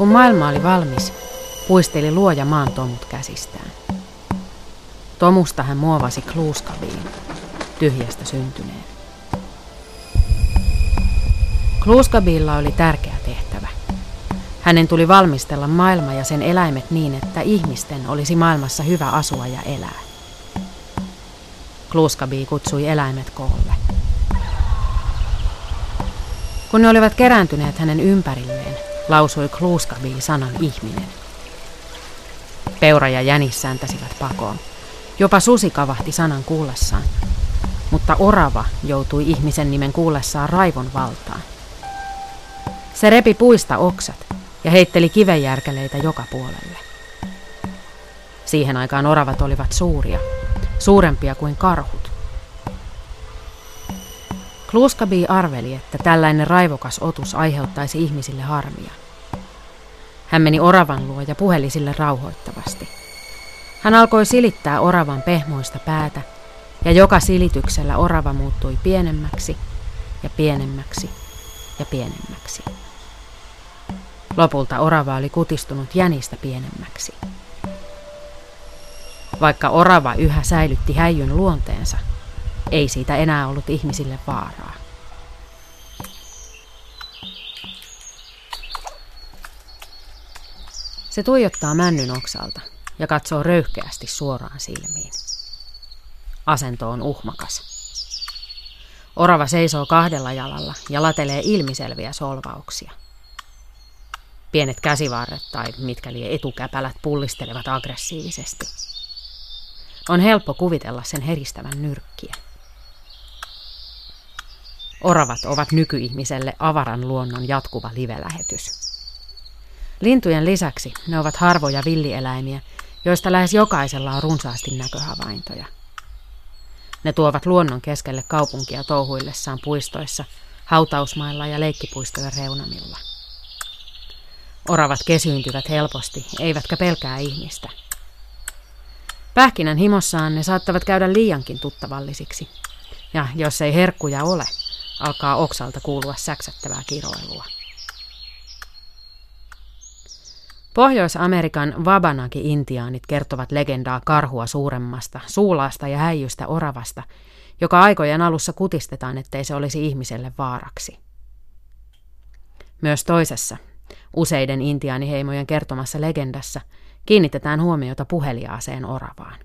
Kun maailma oli valmis, puisteli luoja maan tomut käsistään. Tomusta hän muovasi kluuskaviin, tyhjästä syntyneen. Kluuskabilla oli tärkeä tehtävä. Hänen tuli valmistella maailma ja sen eläimet niin, että ihmisten olisi maailmassa hyvä asua ja elää. Kluuskabi kutsui eläimet koolle. Kun ne olivat kerääntyneet hänen ympärilleen, lausui Kluuskabi sanan ihminen. Peura ja jänis säntäsivät pakoon. Jopa susi kavahti sanan kuullessaan, mutta orava joutui ihmisen nimen kuullessaan raivon valtaan. Se repi puista oksat ja heitteli kivenjärkeleitä joka puolelle. Siihen aikaan oravat olivat suuria, suurempia kuin karhut. Kluskabi arveli, että tällainen raivokas otus aiheuttaisi ihmisille harmia. Hän meni oravan luo ja puheli sille rauhoittavasti. Hän alkoi silittää oravan pehmoista päätä, ja joka silityksellä orava muuttui pienemmäksi ja pienemmäksi ja pienemmäksi. Lopulta orava oli kutistunut jänistä pienemmäksi. Vaikka orava yhä säilytti häijyn luonteensa, ei siitä enää ollut ihmisille vaaraa. Se tuijottaa männyn oksalta ja katsoo röyhkeästi suoraan silmiin. Asento on uhmakas. Orava seisoo kahdella jalalla ja latelee ilmiselviä solvauksia. Pienet käsivarret tai mitkä lie etukäpälät pullistelevat aggressiivisesti. On helppo kuvitella sen heristävän nyrkkiä. Oravat ovat nykyihmiselle avaran luonnon jatkuva livelähetys. Lintujen lisäksi ne ovat harvoja villieläimiä, joista lähes jokaisella on runsaasti näköhavaintoja. Ne tuovat luonnon keskelle kaupunkia touhuillessaan puistoissa, hautausmailla ja leikkipuistojen reunamilla. Oravat kesyyntyvät helposti, eivätkä pelkää ihmistä. Pähkinän himossaan ne saattavat käydä liiankin tuttavallisiksi. Ja jos ei herkkuja ole, alkaa oksalta kuulua säksättävää kiroilua. Pohjois-Amerikan Wabanaki-intiaanit kertovat legendaa karhua suuremmasta, suulaasta ja häijystä oravasta, joka aikojen alussa kutistetaan, ettei se olisi ihmiselle vaaraksi. Myös toisessa, useiden intiaaniheimojen kertomassa legendassa, kiinnitetään huomiota puheliaaseen oravaan.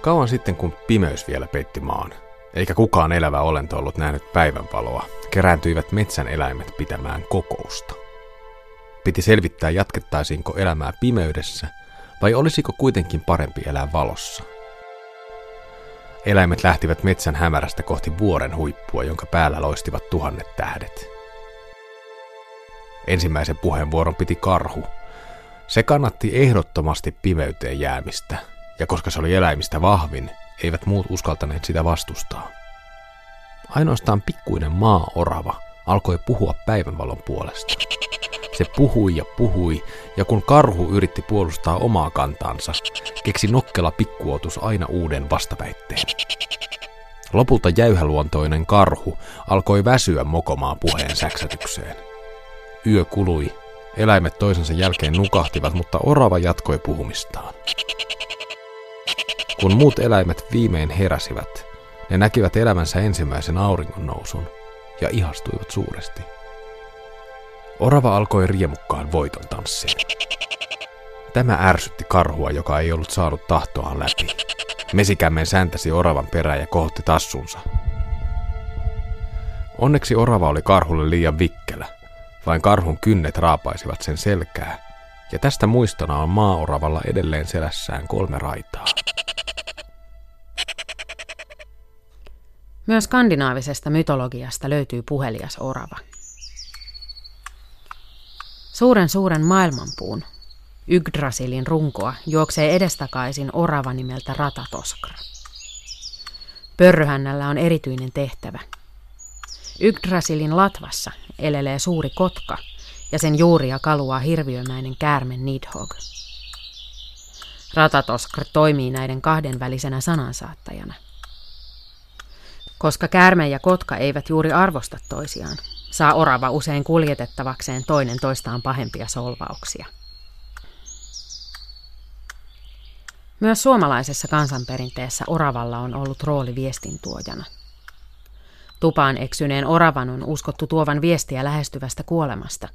Kauan sitten, kun pimeys vielä peitti maan, eikä kukaan elävä olento ollut nähnyt päivänvaloa, kerääntyivät metsän eläimet pitämään kokousta. Piti selvittää, jatkettaisiinko elämää pimeydessä vai olisiko kuitenkin parempi elää valossa. Eläimet lähtivät metsän hämärästä kohti vuoren huippua, jonka päällä loistivat tuhannet tähdet. Ensimmäisen puheenvuoron piti karhu. Se kannatti ehdottomasti pimeyteen jäämistä, ja koska se oli eläimistä vahvin, eivät muut uskaltaneet sitä vastustaa. Ainoastaan pikkuinen maa-orava alkoi puhua päivänvalon puolesta. Se puhui ja puhui, ja kun karhu yritti puolustaa omaa kantaansa, keksi nokkela pikkuotus aina uuden vastaväitteen. Lopulta jäyhäluontoinen karhu alkoi väsyä mokomaan puheen säksätykseen. Yö kului, eläimet toisensa jälkeen nukahtivat, mutta orava jatkoi puhumistaan. Kun muut eläimet viimein heräsivät, ne näkivät elämänsä ensimmäisen auringon nousun ja ihastuivat suuresti. Orava alkoi riemukkaan voiton tanssiin. Tämä ärsytti karhua, joka ei ollut saanut tahtoaan läpi. Mesikämmen säntäsi oravan perään ja kohotti tassunsa. Onneksi orava oli karhulle liian vikkelä. Vain karhun kynnet raapaisivat sen selkää, ja tästä muistona on maaoravalla edelleen selässään kolme raitaa. Myös skandinaavisesta mytologiasta löytyy puhelias orava. Suuren suuren maailmanpuun, Yggdrasilin runkoa, juoksee edestakaisin orava nimeltä Ratatoskra. Pörröhännällä on erityinen tehtävä. Yggdrasilin latvassa elelee suuri kotka ja sen juuria kaluaa hirviömäinen käärme Nidhogg. Ratatoskr toimii näiden kahden välisenä sanansaattajana. Koska käärme ja kotka eivät juuri arvosta toisiaan, saa orava usein kuljetettavakseen toinen toistaan pahempia solvauksia. Myös suomalaisessa kansanperinteessä oravalla on ollut rooli viestintuojana. Tupaan eksyneen oravan on uskottu tuovan viestiä lähestyvästä kuolemasta.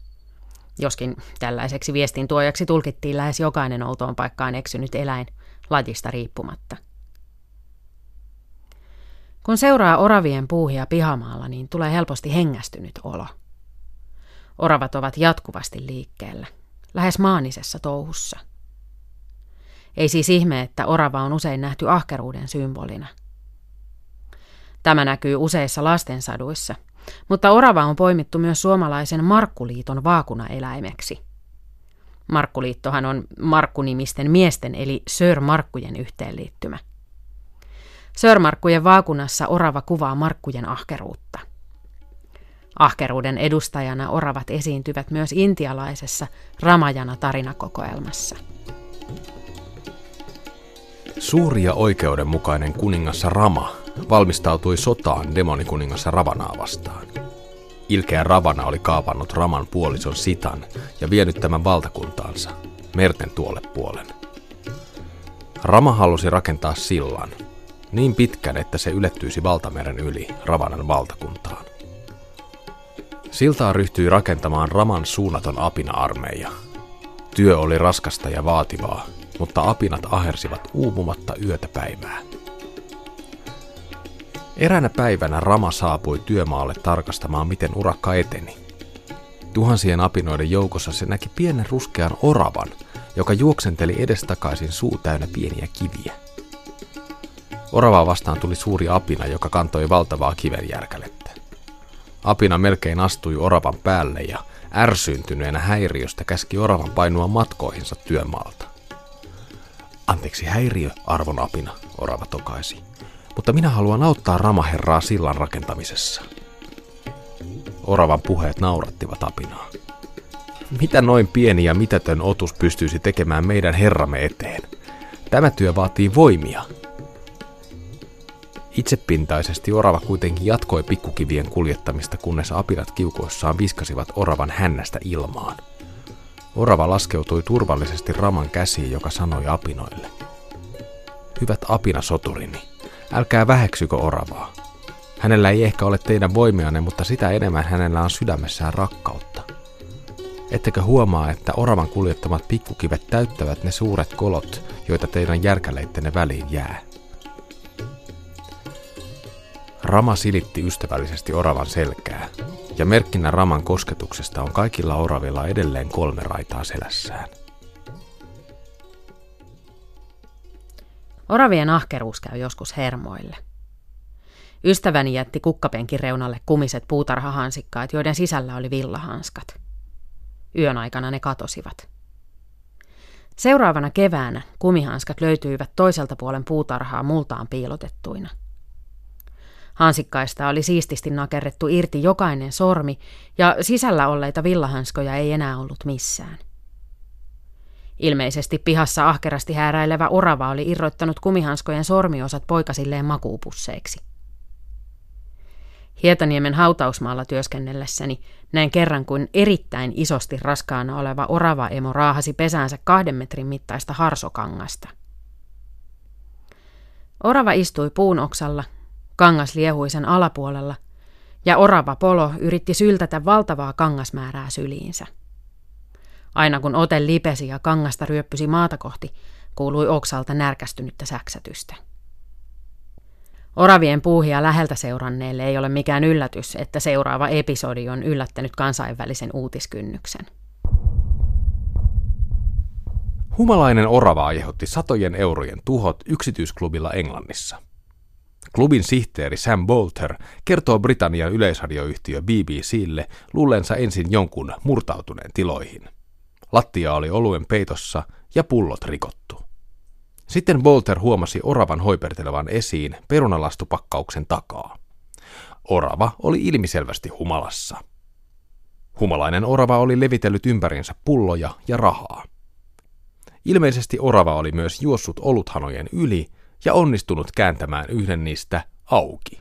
Joskin tällaiseksi viestintuojaksi tulkittiin lähes jokainen outoon paikkaan eksynyt eläin, lajista riippumatta. Kun seuraa oravien puuhia pihamaalla, niin tulee helposti hengästynyt olo. Oravat ovat jatkuvasti liikkeellä, lähes maanisessa touhussa. Ei siis ihme, että orava on usein nähty ahkeruuden symbolina. Tämä näkyy useissa lastensaduissa, mutta orava on poimittu myös suomalaisen Markkuliiton vaakunaeläimeksi. Markkuliittohan on Markkunimisten miesten eli Sör Markkujen yhteenliittymä. Sörmarkkujen vaakunassa orava kuvaa markkujen ahkeruutta. Ahkeruuden edustajana oravat esiintyvät myös intialaisessa Ramajana tarinakokoelmassa. Suuri ja oikeudenmukainen kuningas Rama valmistautui sotaan demonikuningas Ravanaa vastaan. Ilkeä Ravana oli kaapannut Raman puolison Sitan ja vienyt tämän valtakuntaansa, merten tuolle puolen. Rama halusi rakentaa sillan, niin pitkän, että se ylettyisi valtameren yli Ravanan valtakuntaan. Siltaa ryhtyi rakentamaan Raman suunnaton apina-armeija. Työ oli raskasta ja vaativaa, mutta apinat ahersivat uupumatta yötä päivää. Eräänä päivänä Rama saapui työmaalle tarkastamaan, miten urakka eteni. Tuhansien apinoiden joukossa se näki pienen ruskean oravan, joka juoksenteli edestakaisin suu täynnä pieniä kiviä. Oravaa vastaan tuli suuri apina, joka kantoi valtavaa kivenjärkälettä. Apina melkein astui oravan päälle ja ärsyntyneenä häiriöstä käski oravan painua matkoihinsa työmaalta. Anteeksi häiriö, arvon apina, orava tokaisi. Mutta minä haluan auttaa Ramaherraa sillan rakentamisessa. Oravan puheet naurattivat apinaa. Mitä noin pieni ja mitätön otus pystyisi tekemään meidän herramme eteen? Tämä työ vaatii voimia, Itsepintaisesti orava kuitenkin jatkoi pikkukivien kuljettamista, kunnes apinat kiukoissaan viskasivat oravan hännästä ilmaan. Orava laskeutui turvallisesti Raman käsiin, joka sanoi apinoille. Hyvät apinasoturini, älkää väheksykö oravaa. Hänellä ei ehkä ole teidän voimianne, mutta sitä enemmän hänellä on sydämessään rakkautta. Ettekö huomaa, että oravan kuljettamat pikkukivet täyttävät ne suuret kolot, joita teidän järkäleittenne väliin jää? Rama silitti ystävällisesti oravan selkää, ja merkkinä Raman kosketuksesta on kaikilla oravilla edelleen kolme raitaa selässään. Oravien ahkeruus käy joskus hermoille. Ystäväni jätti kukkapenkin reunalle kumiset puutarhahansikkaat, joiden sisällä oli villahanskat. Yön aikana ne katosivat. Seuraavana keväänä kumihanskat löytyivät toiselta puolen puutarhaa multaan piilotettuina – Hansikkaista oli siististi nakerrettu irti jokainen sormi, ja sisällä olleita villahanskoja ei enää ollut missään. Ilmeisesti pihassa ahkerasti hääräilevä orava oli irrottanut kumihanskojen sormiosat poikasilleen makuupusseiksi. Hietaniemen hautausmaalla työskennellessäni näin kerran, kun erittäin isosti raskaana oleva orava emo raahasi pesäänsä kahden metrin mittaista harsokangasta. Orava istui puun oksalla Kangas liehui sen alapuolella, ja orava polo yritti syltätä valtavaa kangasmäärää syliinsä. Aina kun ote lipesi ja kangasta ryöppysi maata kohti, kuului oksalta närkästynyttä säksätystä. Oravien puuhia läheltä seuranneelle ei ole mikään yllätys, että seuraava episodi on yllättänyt kansainvälisen uutiskynnyksen. Humalainen orava aiheutti satojen eurojen tuhot yksityisklubilla Englannissa. Klubin sihteeri Sam Bolter kertoo Britannian yleisradioyhtiö BBClle luulensa ensin jonkun murtautuneen tiloihin. Lattia oli oluen peitossa ja pullot rikottu. Sitten Bolter huomasi oravan hoipertelevan esiin perunalastupakkauksen takaa. Orava oli ilmiselvästi humalassa. Humalainen orava oli levitellyt ympärinsä pulloja ja rahaa. Ilmeisesti orava oli myös juossut oluthanojen yli ja onnistunut kääntämään yhden niistä auki.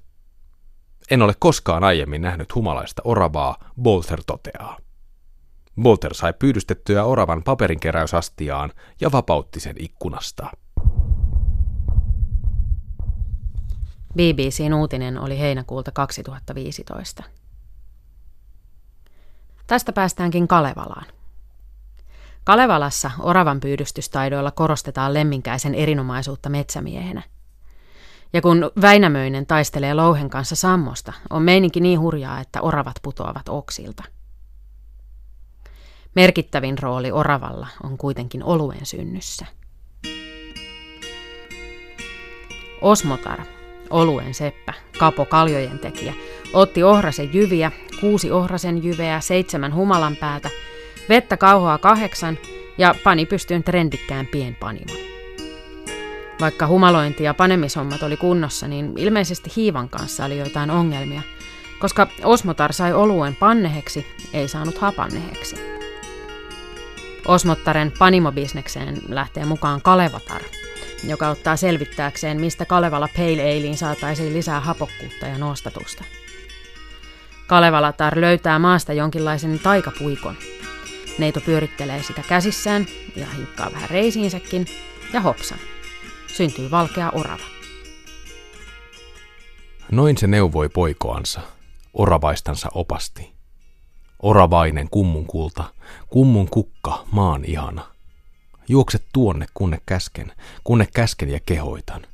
En ole koskaan aiemmin nähnyt humalaista oravaa, Bolter toteaa. Bolter sai pyydystettyä oravan paperinkeräysastiaan ja vapautti sen ikkunasta. BBCn uutinen oli heinäkuulta 2015. Tästä päästäänkin Kalevalaan. Kalevalassa oravan pyydystystaidoilla korostetaan lemminkäisen erinomaisuutta metsämiehenä. Ja kun Väinämöinen taistelee louhen kanssa sammosta, on meininki niin hurjaa, että oravat putoavat oksilta. Merkittävin rooli oravalla on kuitenkin oluen synnyssä. Osmotar, oluen seppä, kapo kaljojen tekijä, otti ohrasen jyviä, kuusi ohrasen jyveä, seitsemän humalan päätä, vettä kauhoa kahdeksan ja pani pystyyn trendikkään pienpanimon. Vaikka humalointi ja panemishommat oli kunnossa, niin ilmeisesti hiivan kanssa oli joitain ongelmia, koska Osmotar sai oluen panneheksi, ei saanut hapanneheksi. Osmottaren panimobisnekseen lähtee mukaan Kalevatar, joka ottaa selvittääkseen, mistä Kalevala Pale Alein saataisiin lisää hapokkuutta ja nostatusta. Kalevalatar löytää maasta jonkinlaisen taikapuikon. Neito pyörittelee sitä käsissään ja hinkkaa vähän reisiinsäkin, ja hopsan. Syntyy valkea orava. Noin se neuvoi poikoansa, oravaistansa opasti. Oravainen kummun kulta, kummun kukka, maan ihana – Juokse tuonne, kunne käsken, kunne käsken ja kehoitan.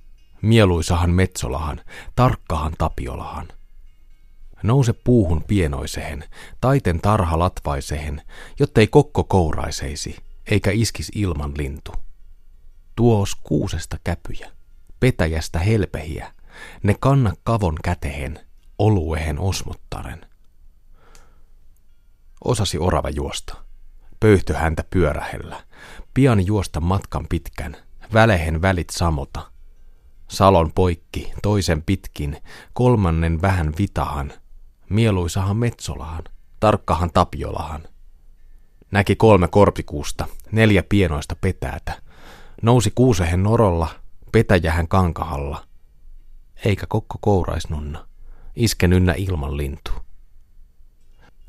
Mieluisahan Metsolahan, tarkkahan Tapiolahan. Nouse puuhun pienoisehen, taiten tarha latvaisehen, jottei kokko kouraiseisi, eikä iskis ilman lintu. Tuos kuusesta käpyjä, petäjästä helpehiä, ne kanna kavon kätehen, oluehen osmottaren. Osasi orava juosta pöyhtö häntä pyörähellä. Pian juosta matkan pitkän, välehen välit samota. Salon poikki, toisen pitkin, kolmannen vähän vitahan, mieluisahan Metsolahan, tarkkahan Tapiolahan. Näki kolme korpikuusta, neljä pienoista petäätä. Nousi kuusehen norolla, petäjähän kankahalla. Eikä kokko kouraisnunna, isken ynnä ilman lintu.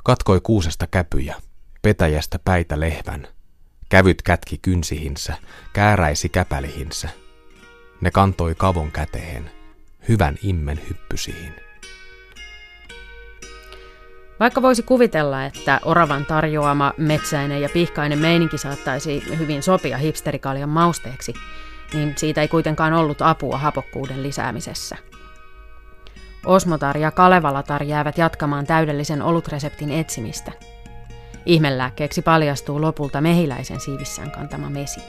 Katkoi kuusesta käpyjä, petäjästä päitä lehvän. Kävyt kätki kynsihinsä, kääräisi käpälihinsä. Ne kantoi kavon käteen, hyvän immen hyppysihin. Vaikka voisi kuvitella, että oravan tarjoama metsäinen ja pihkainen meininki saattaisi hyvin sopia hipsterikaljan mausteeksi, niin siitä ei kuitenkaan ollut apua hapokkuuden lisäämisessä. Osmotar ja Kalevalatar jäävät jatkamaan täydellisen olutreseptin etsimistä – Ihmelääkkeeksi paljastuu lopulta mehiläisen siivissään kantama mesi.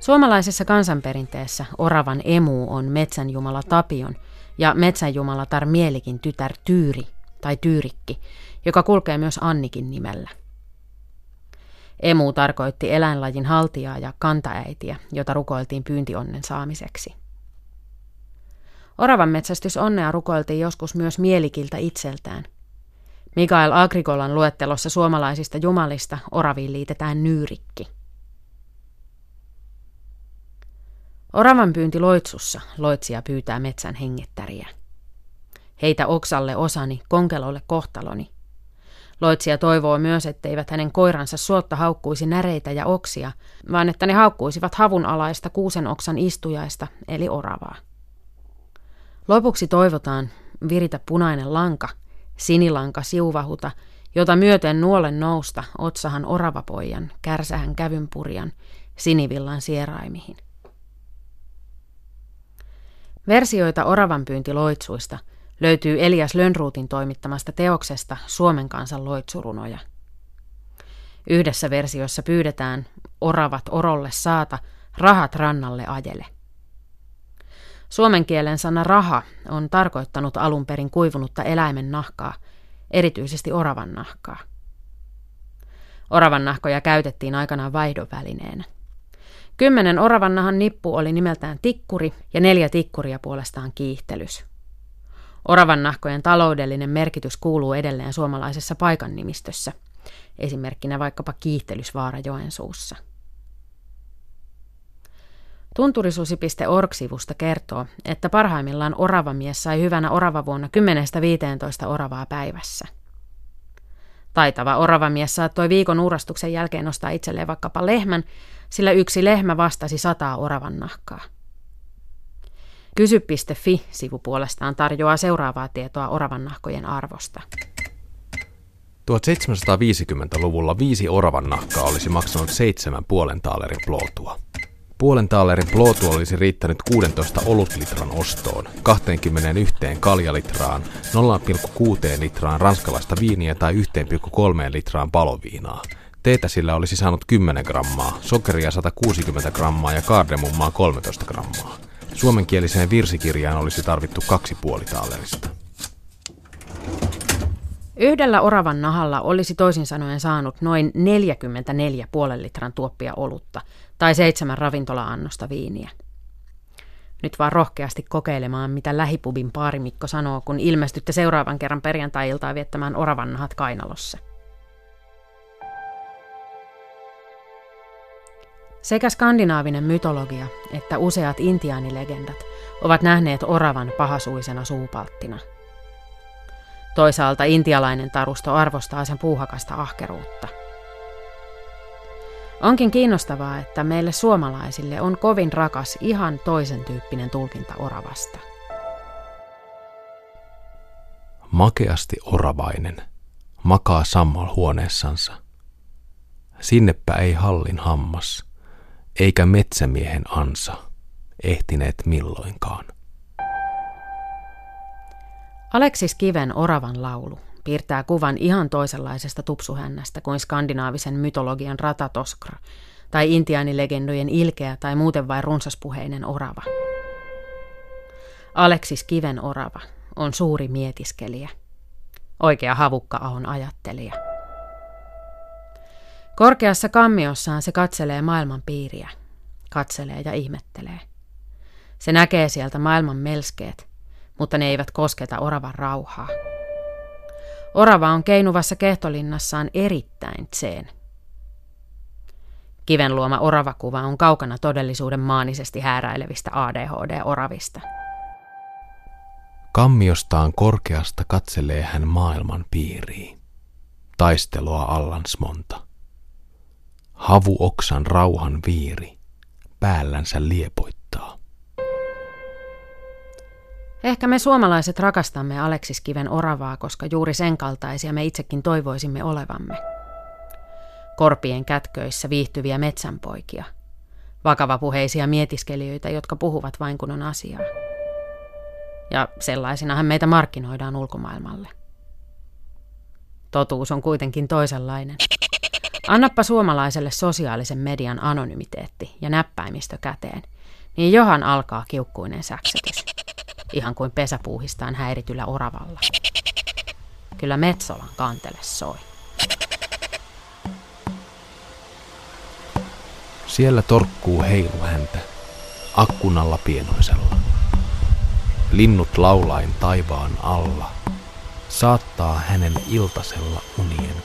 Suomalaisessa kansanperinteessä oravan emu on metsänjumala Tapion ja metsänjumalatar Mielikin tytär Tyyri tai Tyyrikki, joka kulkee myös Annikin nimellä. Emu tarkoitti eläinlajin haltijaa ja kantaäitiä, jota rukoiltiin pyyntionnen saamiseksi. Oravan metsästys onnea rukoiltiin joskus myös mielikiltä itseltään – Mikael Agrikolan luettelossa suomalaisista jumalista oraviin liitetään nyyrikki. Oravan pyynti loitsussa loitsija pyytää metsän hengettäriä. Heitä oksalle osani, konkelolle kohtaloni. Loitsija toivoo myös, etteivät hänen koiransa suotta haukkuisi näreitä ja oksia, vaan että ne haukkuisivat havun alaista kuusen oksan istujaista, eli oravaa. Lopuksi toivotaan viritä punainen lanka – Sinilanka siuvahuta, jota myöten nuolen nousta otsahan oravapojan, kärsähän kävynpurjan, sinivillan sieraimihin. Versioita oravanpyyntiloitsuista löytyy Elias Lönnruutin toimittamasta teoksesta Suomen kansan loitsurunoja. Yhdessä versiossa pyydetään oravat orolle saata, rahat rannalle ajele. Suomen kielen sana raha on tarkoittanut alun perin kuivunutta eläimen nahkaa, erityisesti oravan nahkaa. Oravan nahkoja käytettiin aikanaan vaihdonvälineenä. Kymmenen oravannahan nippu oli nimeltään tikkuri ja neljä tikkuria puolestaan kiihtelys. Oravan nahkojen taloudellinen merkitys kuuluu edelleen suomalaisessa paikan nimistössä, esimerkkinä vaikkapa kiihtelysvaara Joensuussa. Tunturisusi.org-sivusta kertoo, että parhaimmillaan oravamies sai hyvänä oravavuonna 10-15 oravaa päivässä. Taitava oravamies saattoi viikon uurastuksen jälkeen nostaa itselleen vaikkapa lehmän, sillä yksi lehmä vastasi sataa oravan nahkaa. Kysy.fi-sivu puolestaan tarjoaa seuraavaa tietoa oravannahkojen arvosta. 1750-luvulla viisi oravan nahkaa olisi maksanut seitsemän puolen taalerin plootua. Puolen taalerin plootu olisi riittänyt 16 olutlitran ostoon, 21 kaljalitraan, 0,6 litraan ranskalaista viiniä tai 1,3 litraan paloviinaa. Teetä sillä olisi saanut 10 grammaa, sokeria 160 grammaa ja kardemummaa 13 grammaa. Suomenkieliseen virsikirjaan olisi tarvittu kaksi puoli taalerista. Yhdellä oravan nahalla olisi toisin sanoen saanut noin 44 puolen litran tuoppia olutta tai seitsemän ravintola-annosta viiniä. Nyt vaan rohkeasti kokeilemaan, mitä lähipubin paarimikko sanoo, kun ilmestytte seuraavan kerran perjantai-iltaa viettämään oravan nahat kainalossa. Sekä skandinaavinen mytologia että useat intiaanilegendat ovat nähneet oravan pahasuisena suupalttina – Toisaalta intialainen tarusto arvostaa sen puuhakasta ahkeruutta. Onkin kiinnostavaa, että meille suomalaisille on kovin rakas ihan toisen tyyppinen tulkinta oravasta. Makeasti oravainen makaa sammal huoneessansa. Sinnepä ei hallin hammas, eikä metsämiehen ansa ehtineet milloinkaan. Aleksis Kiven Oravan laulu piirtää kuvan ihan toisenlaisesta tupsuhännästä kuin skandinaavisen mytologian ratatoskra tai intiaanilegendojen ilkeä tai muuten vain runsaspuheinen orava. Aleksis Kiven orava on suuri mietiskelijä. Oikea havukka on ajattelija. Korkeassa kammiossaan se katselee maailman piiriä, katselee ja ihmettelee. Se näkee sieltä maailman melskeet, mutta ne eivät kosketa oravan rauhaa. Orava on keinuvassa kehtolinnassaan erittäin tseen. Kiven luoma oravakuva on kaukana todellisuuden maanisesti hääräilevistä ADHD-oravista. Kammiostaan korkeasta katselee hän maailman piiriin. Taistelua allans monta. Havu oksan rauhan viiri, päällänsä liepoittaa. Ehkä me suomalaiset rakastamme Aleksis Kiven oravaa, koska juuri sen kaltaisia me itsekin toivoisimme olevamme. Korpien kätköissä viihtyviä metsänpoikia. Vakavapuheisia mietiskelijöitä, jotka puhuvat vain kun on asiaa. Ja sellaisinahan meitä markkinoidaan ulkomaailmalle. Totuus on kuitenkin toisenlainen. Annappa suomalaiselle sosiaalisen median anonymiteetti ja näppäimistö käteen, niin johan alkaa kiukkuinen säksetys ihan kuin pesäpuuhistaan häirityllä oravalla. Kyllä Metsolan kantele soi. Siellä torkkuu heilu häntä, akkunalla pienoisella. Linnut laulain taivaan alla, saattaa hänen iltasella unien